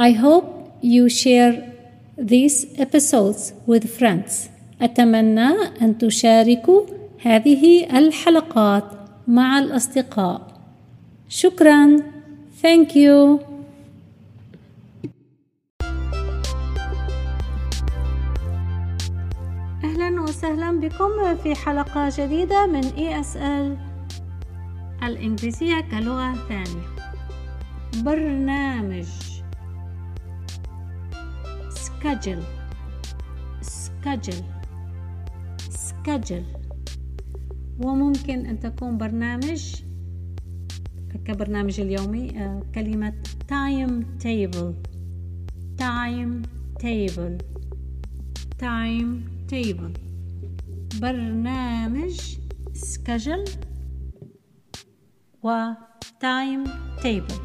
I hope you share these episodes with friends. أتمنى أن تشاركوا هذه الحلقات مع الأصدقاء. شكرا. Thank you. أهلا وسهلا بكم في حلقة جديدة من ESL الإنجليزية كلغة ثانية. برنامج schedule schedule schedule وممكن أن تكون برنامج كبرنامج اليومي كلمة time table time table time table برنامج schedule و time table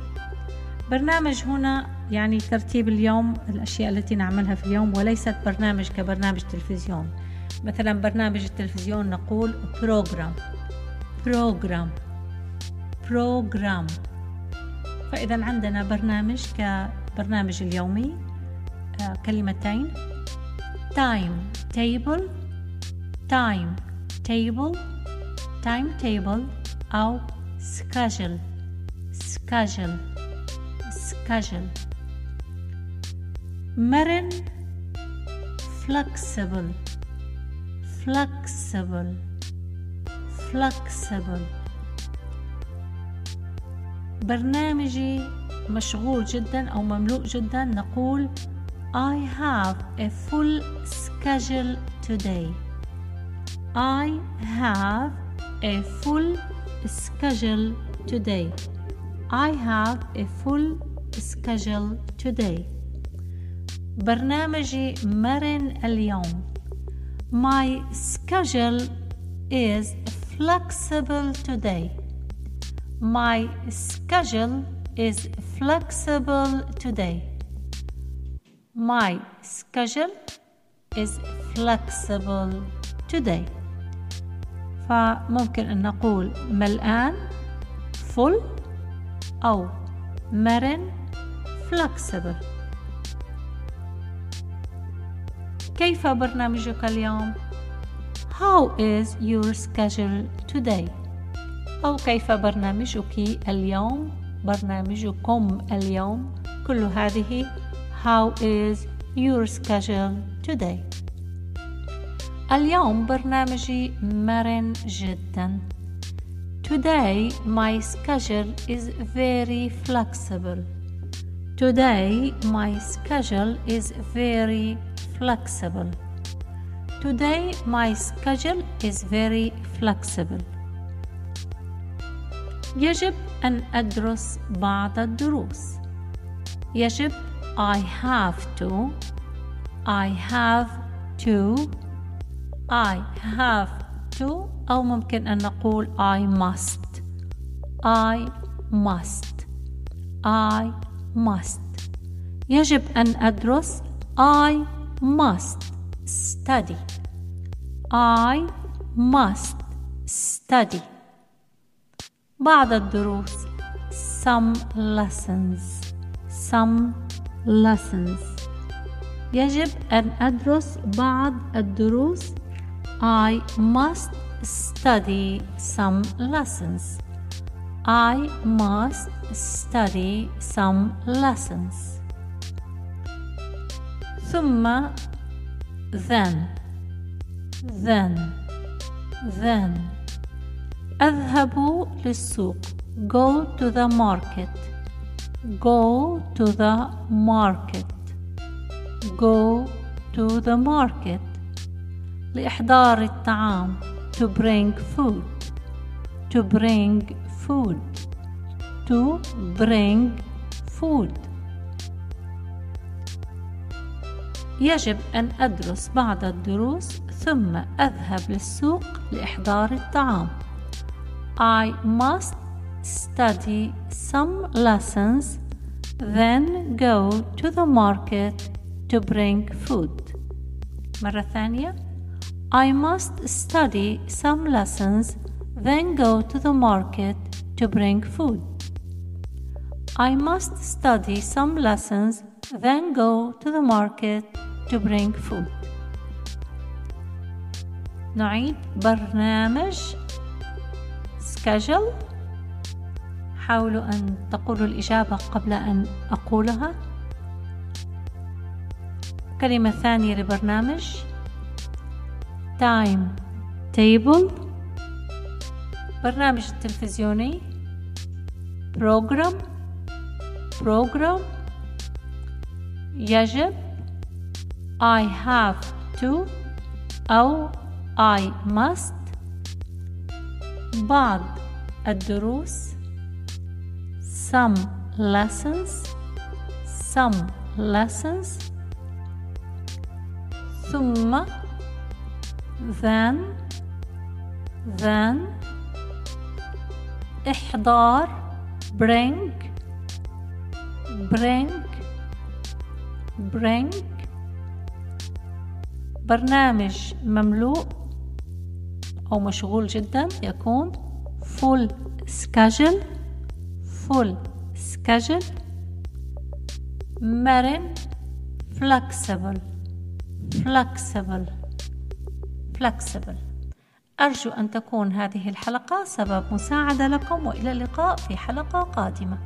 برنامج هنا يعني ترتيب اليوم الأشياء التي نعملها في اليوم وليست برنامج كبرنامج تلفزيون. مثلا برنامج التلفزيون نقول program program program. فإذا عندنا برنامج كبرنامج اليومي آه كلمتين. Time table time table time table أو schedule schedule schedule. مرن flexible flexible flexible برنامجي مشغول جدا أو مملوء جدا نقول I have a full schedule today I have a full schedule today I have a full schedule today برنامجي مرن اليوم My schedule is flexible today My schedule is flexible today My schedule is flexible today فممكن أن نقول ملآن full أو مرن flexible كيف برنامجك اليوم؟ How is your schedule today؟ أو كيف برنامجك اليوم؟ برنامجكم اليوم؟ كل هذه How is your schedule today؟ اليوم برنامجي مرن جدا. Today my schedule is very flexible. Today my schedule is very flexible. Today my schedule is very flexible. يجب أن أدرس بعض الدروس. يجب I have to I have to I have to أو ممكن أن نقول I must I must I must يجب أن أدرس I must study I must study بعض الدروس some lessons some lessons يجب أن أدرس بعض الدروس I must study some lessons I must study some lessons ثم then then then أذهب للسوق go to the market go to the market go to the market لإحضار الطعام to bring food to bring food to bring food يجب أن أدرس بعض الدروس ثم أذهب للسوق لإحضار الطعام. I must study some lessons, then go to the market to bring food. مرة ثانية I must study some lessons, then go to the market to bring food. I must study some lessons, then go to the market to bring food. نعيد برنامج schedule. حاولوا أن تقولوا الإجابة قبل أن أقولها. كلمة ثانية لبرنامج. Time table. برنامج التلفزيوني. Program. Program. يجب I have to أو I must بعض الدروس some lessons some lessons ثم then then إحضار bring bring bring. برنامج مملوء أو مشغول جدا يكون full schedule. Full schedule. مرن flexible. Flexible. Flexible. أرجو أن تكون هذه الحلقة سبب مساعدة لكم وإلى اللقاء في حلقة قادمة.